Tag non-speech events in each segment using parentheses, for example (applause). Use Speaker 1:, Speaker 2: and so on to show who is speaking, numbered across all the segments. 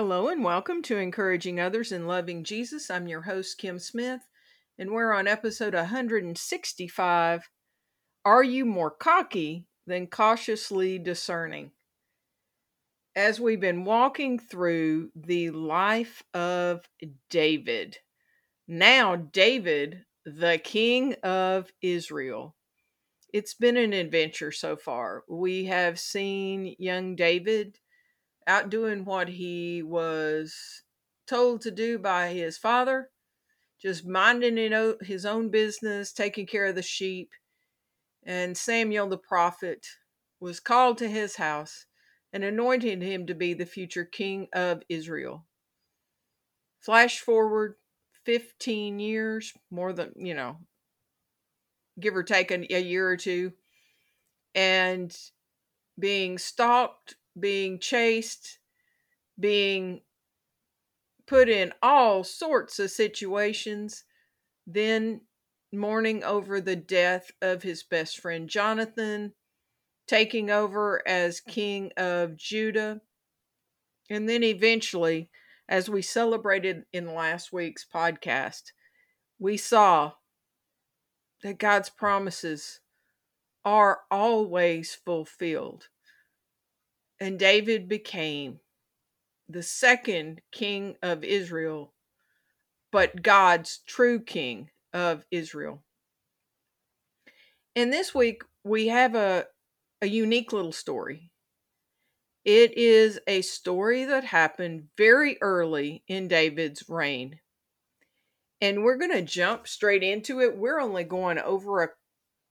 Speaker 1: Hello and welcome to Encouraging Others and Loving Jesus. I'm your host, Kim Smith, and we're on episode 165 Are You More Cocky Than Cautiously Discerning? As we've been walking through the life of David, now David, the King of Israel. It's been an adventure so far. We have seen young David out doing what he was told to do by his father, just minding his own business, taking care of the sheep. And Samuel the prophet was called to his house and anointed him to be the future king of Israel. Flash forward 15 years, more than, you know, give or take a, a year or two, and being stalked being chased, being put in all sorts of situations, then mourning over the death of his best friend Jonathan, taking over as king of Judah, and then eventually, as we celebrated in last week's podcast, we saw that God's promises are always fulfilled. And David became the second king of Israel, but God's true king of Israel. And this week we have a, a unique little story. It is a story that happened very early in David's reign. And we're going to jump straight into it. We're only going over a,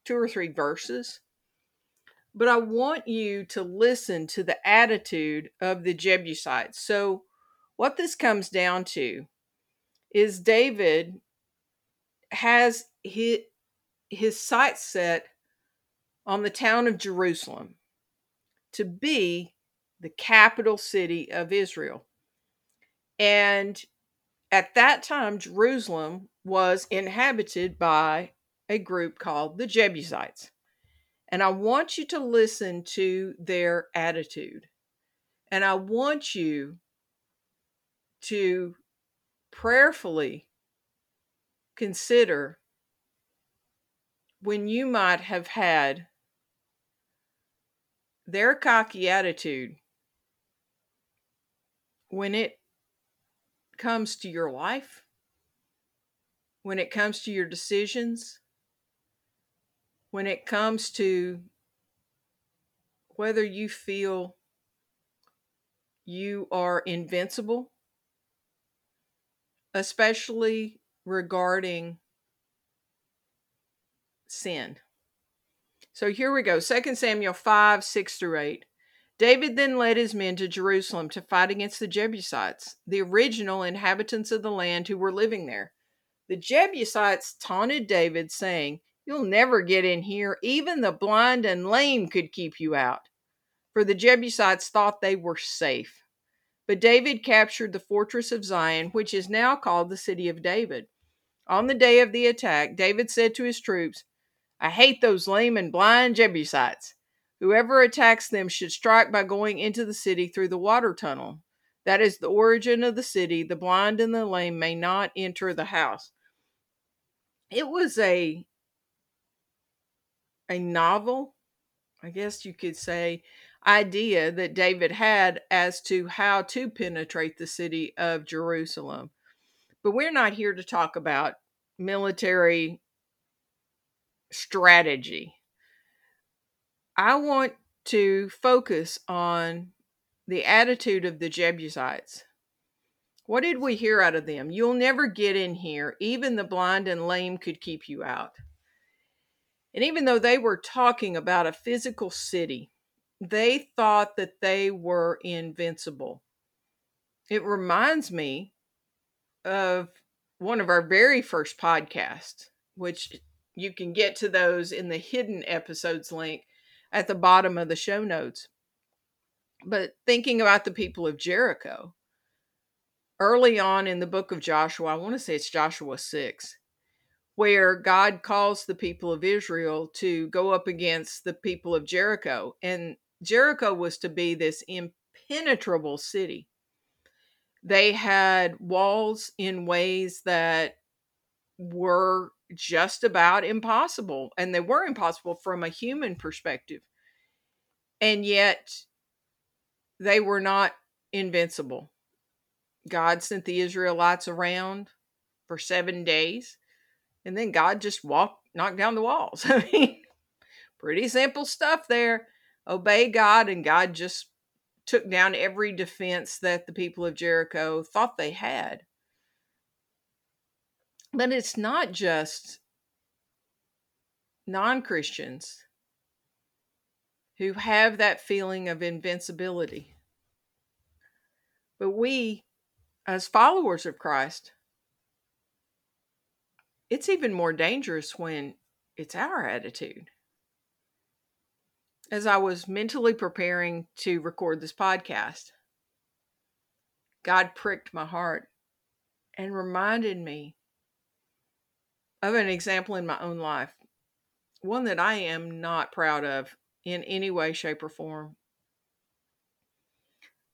Speaker 1: two or three verses. But I want you to listen to the attitude of the Jebusites. So, what this comes down to is David has his, his sights set on the town of Jerusalem to be the capital city of Israel. And at that time, Jerusalem was inhabited by a group called the Jebusites. And I want you to listen to their attitude. And I want you to prayerfully consider when you might have had their cocky attitude when it comes to your life, when it comes to your decisions, when it comes to whether you feel you are invincible, especially regarding sin. So here we go 2 Samuel 5 6 through 8. David then led his men to Jerusalem to fight against the Jebusites, the original inhabitants of the land who were living there. The Jebusites taunted David, saying, You'll never get in here. Even the blind and lame could keep you out. For the Jebusites thought they were safe. But David captured the fortress of Zion, which is now called the city of David. On the day of the attack, David said to his troops, I hate those lame and blind Jebusites. Whoever attacks them should strike by going into the city through the water tunnel. That is the origin of the city. The blind and the lame may not enter the house. It was a a novel, I guess you could say, idea that David had as to how to penetrate the city of Jerusalem. But we're not here to talk about military strategy. I want to focus on the attitude of the Jebusites. What did we hear out of them? You'll never get in here. Even the blind and lame could keep you out. And even though they were talking about a physical city, they thought that they were invincible. It reminds me of one of our very first podcasts, which you can get to those in the hidden episodes link at the bottom of the show notes. But thinking about the people of Jericho, early on in the book of Joshua, I want to say it's Joshua 6, where God calls the people of Israel to go up against the people of Jericho. And Jericho was to be this impenetrable city. They had walls in ways that were just about impossible, and they were impossible from a human perspective. And yet, they were not invincible. God sent the Israelites around for seven days, and then God just walked, knocked down the walls. (laughs) I mean, pretty simple stuff there. Obey God, and God just took down every defense that the people of Jericho thought they had. But it's not just non Christians who have that feeling of invincibility. But we, as followers of Christ, it's even more dangerous when it's our attitude as I was mentally preparing to record this podcast, God pricked my heart and reminded me of an example in my own life, one that I am not proud of in any way, shape, or form.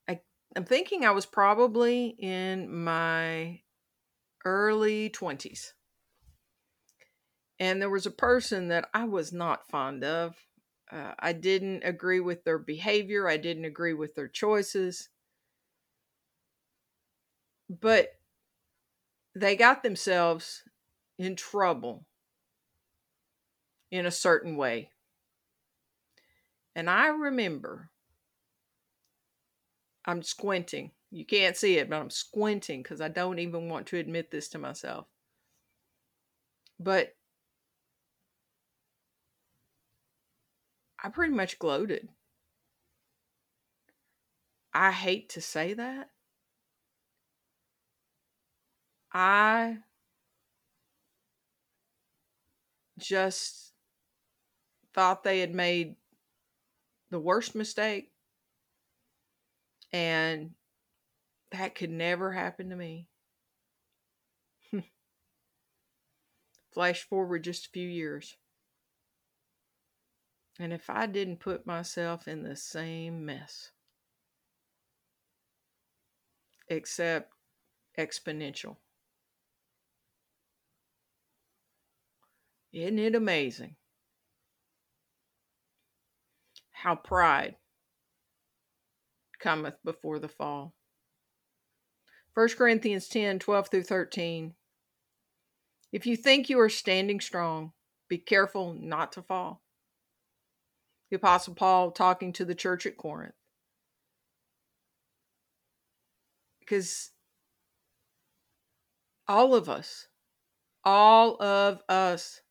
Speaker 1: I, I'm thinking I was probably in my early 20s. And there was a person that I was not fond of uh, I didn't agree with their behavior. I didn't agree with their choices. But they got themselves in trouble in a certain way. And I remember, I'm squinting. You can't see it, but I'm squinting because I don't even want to admit this to myself. But I pretty much gloated. I hate to say that. I just thought they had made the worst mistake and that could never happen to me. (laughs) Flash forward just a few years. And if I didn't put myself in the same mess, except exponential. Isn't it amazing how pride cometh before the fall? 1 Corinthians 10 12 through 13. If you think you are standing strong, be careful not to fall the Apostle Paul talking to the church at Corinth. Because all of us, all of us,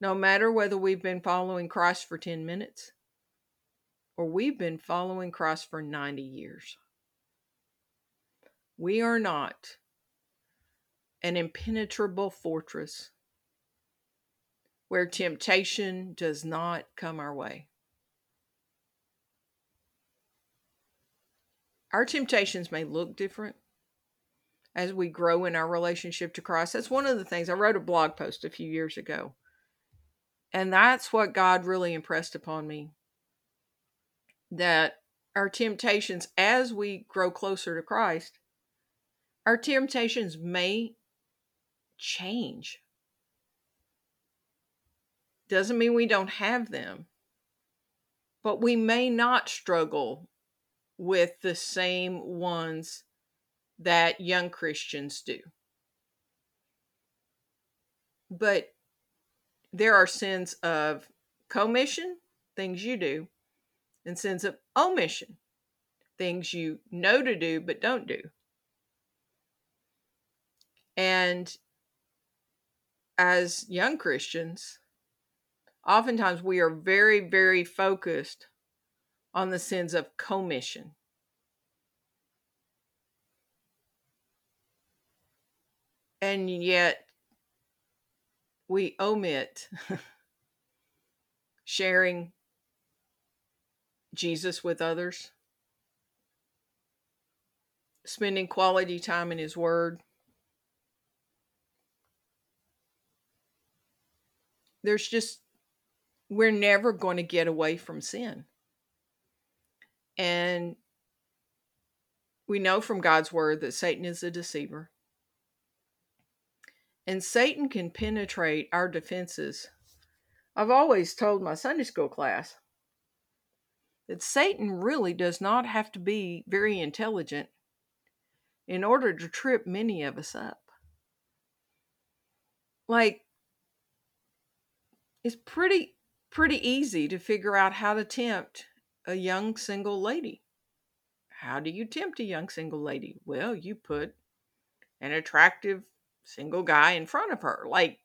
Speaker 1: no matter whether we've been following Christ for 10 minutes or we've been following Christ for 90 years, we are not an impenetrable fortress where temptation does not come our way. Our temptations may look different as we grow in our relationship to Christ. That's one of the things I wrote a blog post a few years ago. And that's what God really impressed upon me that our temptations, as we grow closer to Christ, our temptations may change doesn't mean we don't have them, but we may not struggle with the same ones that young Christians do. But there are sins of commission, things you do, and sins of omission, things you know to do but don't do. And as young Christians, oftentimes we are very, very focused on the sins of commission. And yet we omit (laughs) sharing Jesus with others, spending quality time in His Word. There's just we're never going to get away from sin. And we know from God's word that Satan is a deceiver. And Satan can penetrate our defenses. I've always told my Sunday school class that Satan really does not have to be very intelligent in order to trip many of us up. Like, it's pretty pretty easy to figure out how to tempt a young single lady. How do you tempt a young single lady? Well, you put an attractive single guy in front of her. Like,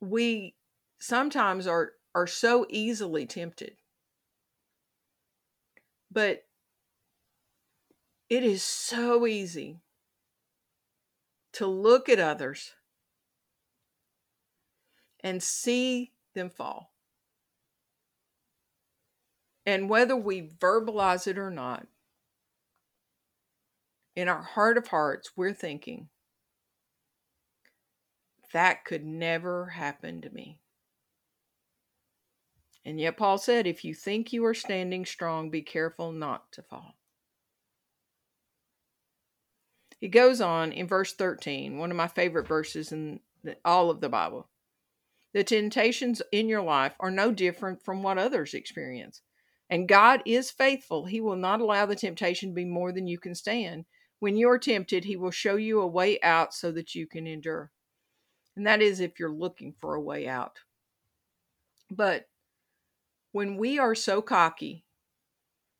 Speaker 1: we sometimes are are so easily tempted. But it is so easy to look at others and see them fall. And whether we verbalize it or not, in our heart of hearts, we're thinking, that could never happen to me. And yet, Paul said, if you think you are standing strong, be careful not to fall. He goes on in verse 13, one of my favorite verses in all of the Bible. The temptations in your life are no different from what others experience. And God is faithful. He will not allow the temptation to be more than you can stand. When you're tempted, He will show you a way out so that you can endure. And that is if you're looking for a way out. But when we are so cocky,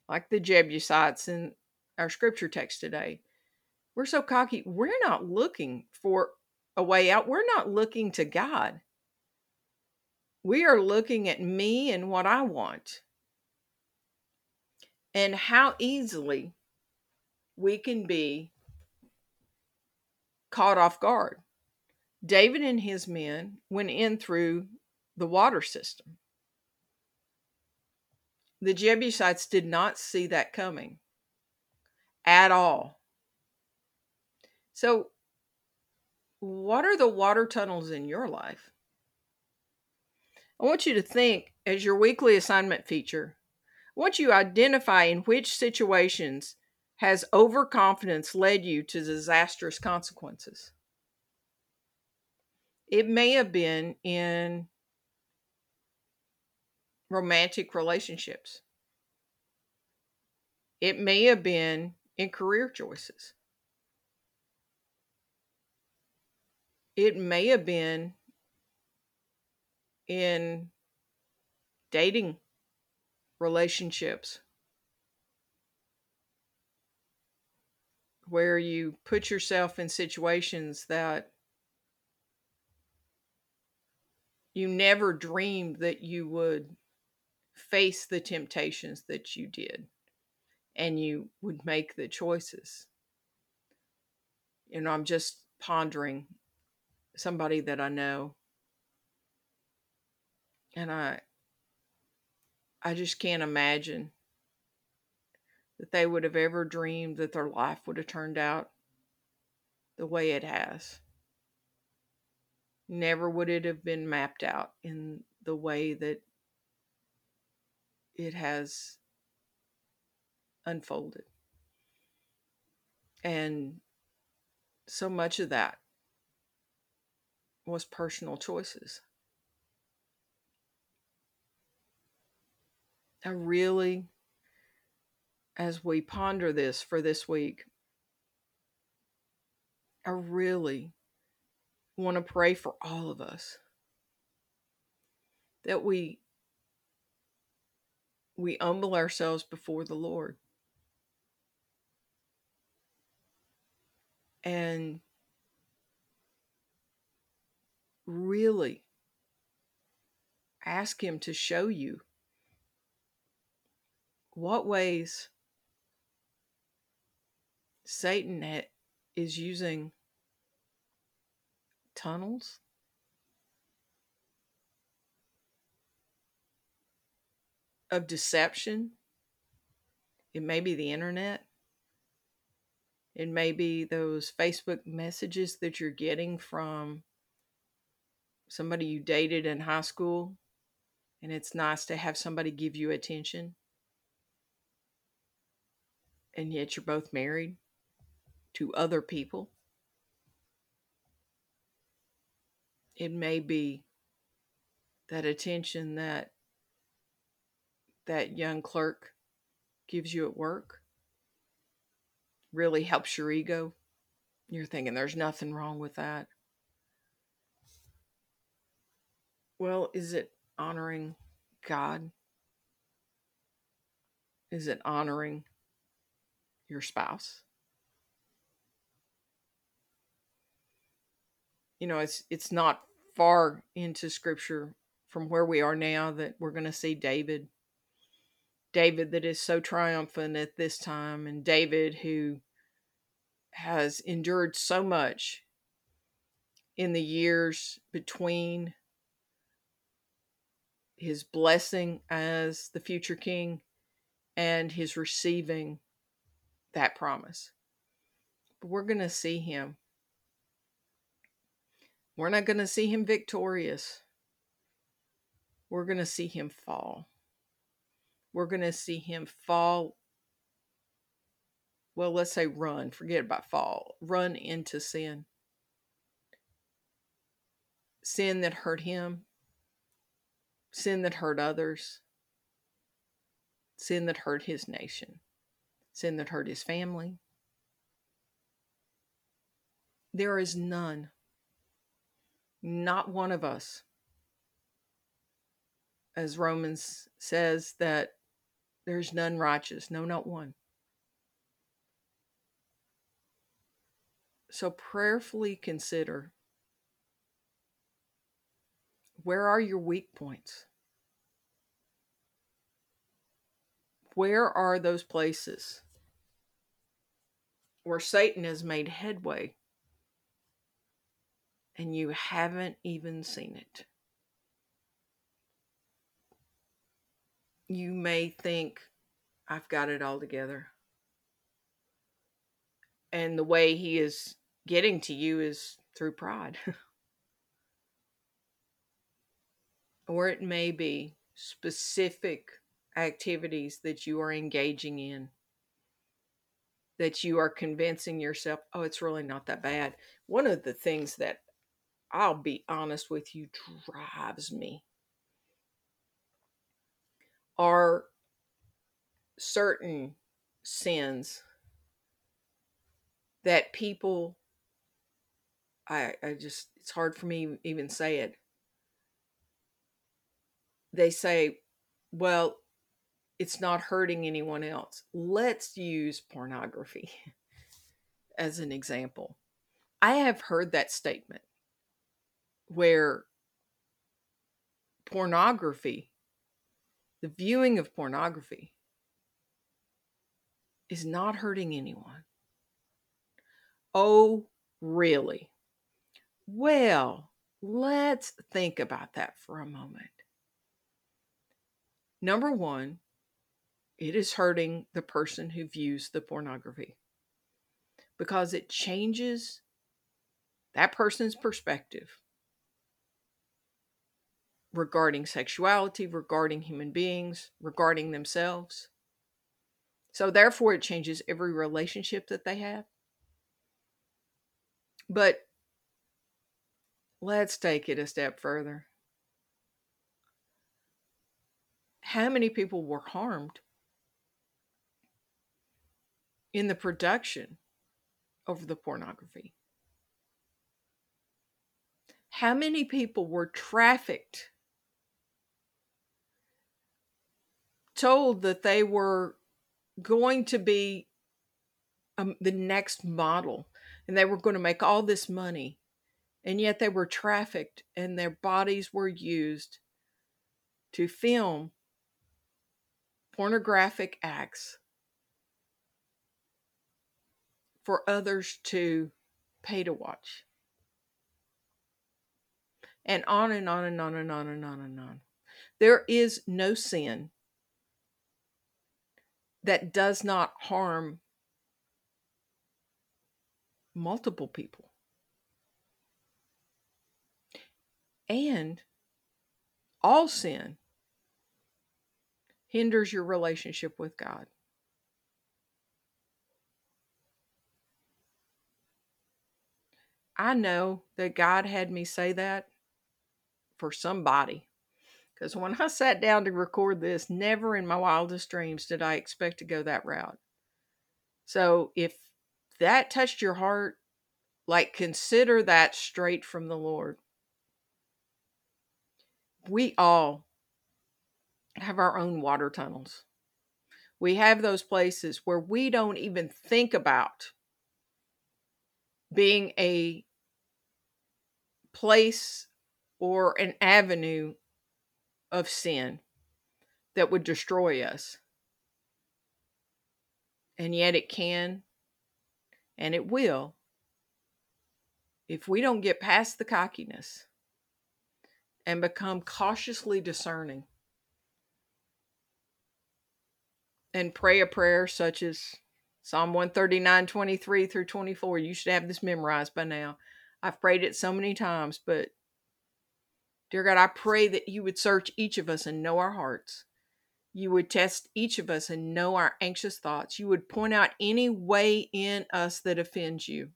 Speaker 1: like the Jebusites in our scripture text today, we're so cocky, we're not looking for a way out. We're not looking to God. We are looking at me and what I want. And how easily we can be caught off guard. David and his men went in through the water system. The Jebusites did not see that coming at all. So, what are the water tunnels in your life? I want you to think as your weekly assignment feature. I want you to identify in which situations has overconfidence led you to disastrous consequences. It may have been in romantic relationships. It may have been in career choices. It may have been in dating relationships where you put yourself in situations that you never dreamed that you would face the temptations that you did and you would make the choices. You know, I'm just pondering somebody that I know and I I just can't imagine that they would have ever dreamed that their life would have turned out the way it has. Never would it have been mapped out in the way that it has unfolded. And so much of that was personal choices. I really, as we ponder this for this week, I really want to pray for all of us that we we humble ourselves before the Lord. And really ask Him to show you what ways Satan is using tunnels of deception. It may be the internet. It may be those Facebook messages that you're getting from somebody you dated in high school, and it's nice to have somebody give you attention. And yet you're both married to other people. It may be that attention that that young clerk gives you at work really helps your ego. You're thinking there's nothing wrong with that. Well, is it honoring God? Is it honoring your spouse? You know, it's it's not far into scripture from where we are now that we're going to see David David that is so triumphant at this time, and David who has endured so much in the years between his blessing as the future king and his receiving that promise. But we're going to see him. We're not going to see him victorious. We're going to see him fall we're going to see him fall. Well, let's say run, forget about fall, run into sin. Sin that hurt him, sin that hurt others, sin that hurt his nation, sin that hurt his family. There is none, not one of us, as Romans says, that there's none righteous, no, not one. So prayerfully consider where are your weak points? Where are those places where Satan has made headway and you haven't even seen it? you may think, I've got it all together. And the way he is getting to you is through pride. (laughs) or it may be specific activities that you are engaging in that you are convincing yourself, oh, it's really not that bad. One of the things that I'll be honest with you drives me are certain sins that people I, I just it's hard for me even say it they say well it's not hurting anyone else let's use pornography (laughs) as an example i have heard that statement where pornography the viewing of pornography is not hurting anyone. Oh, really? Well, let's think about that for a moment. Number one, it is hurting the person who views the pornography because it changes that person's perspective regarding sexuality, regarding human beings, regarding themselves. So, therefore, it changes every relationship that they have. But let's take it a step further. How many people were harmed in the production of the pornography? How many people were trafficked told that they were going to be um, the next model and they were going to make all this money. And yet they were trafficked and their bodies were used to film pornographic acts for others to pay to watch. And on and on and on and on and on and on. There is no sin that does not harm multiple people. And all sin hinders your relationship with God. I know that God had me say that for somebody. Because when I sat down to record this, never in my wildest dreams did I expect to go that route. So if that touched your heart, like consider that straight from the Lord. We all have our own water tunnels. We have those places where we don't even think about being a place or an avenue of sin that would destroy us. And yet it can and it will if we don't get past the cockiness and become cautiously discerning and pray a prayer such as Psalm 139, 23 through 24. You should have this memorized by now. I've prayed it so many times, but dear God, I pray that you would search each of us and know our hearts. You would test each of us and know our anxious thoughts. You would point out any way in us that offends you,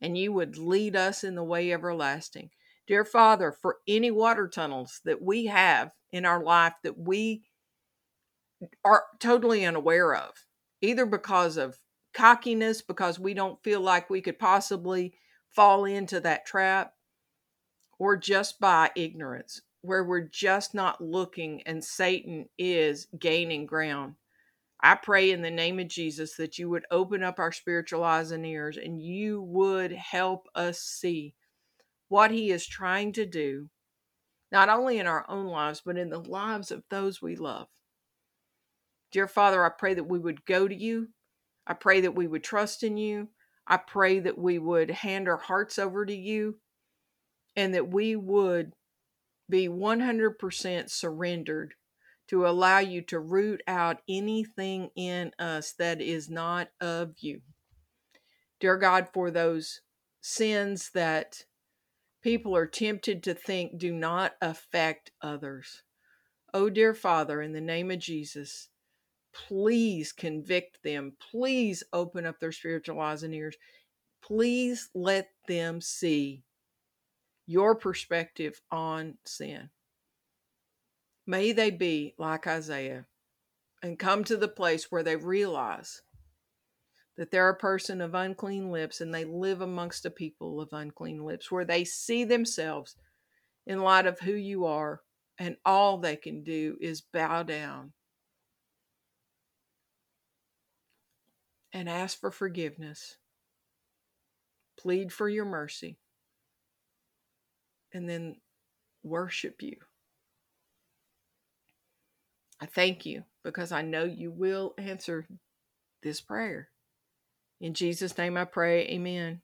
Speaker 1: and you would lead us in the way everlasting. Dear Father, for any water tunnels that we have in our life that we are totally unaware of, either because of cockiness, because we don't feel like we could possibly fall into that trap, or just by ignorance, where we're just not looking and Satan is gaining ground. I pray in the name of Jesus that you would open up our spiritual eyes and ears and you would help us see what he is trying to do, not only in our own lives, but in the lives of those we love. Dear Father, I pray that we would go to you. I pray that we would trust in you. I pray that we would hand our hearts over to you and that we would be 100% surrendered to allow you to root out anything in us that is not of you. Dear God, for those sins that people are tempted to think do not affect others. Oh, dear Father, in the name of Jesus, please convict them. Please open up their spiritual eyes and ears. Please let them see your perspective on sin. May they be like Isaiah and come to the place where they realize that they're a person of unclean lips and they live amongst a people of unclean lips, where they see themselves in light of who you are, and all they can do is bow down and ask for forgiveness, plead for your mercy, and then worship you. I thank you because I know you will answer this prayer. In Jesus' name I pray, amen.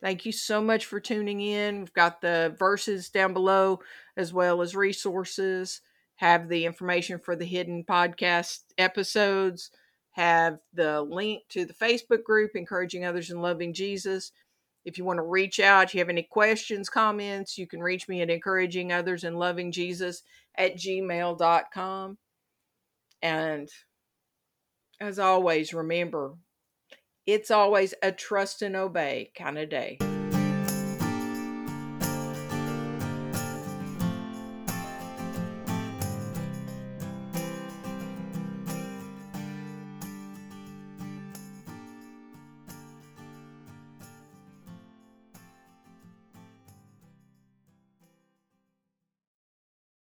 Speaker 1: Thank you so much for tuning in. We've got the verses down below as well as resources, have the information for the hidden podcast episodes, have the link to the Facebook group, Encouraging Others and Loving Jesus. If you want to reach out, if you have any questions, comments, you can reach me at encouraging others and loving Jesus at gmail.com. And as always, remember, it's always a trust and obey kind of day.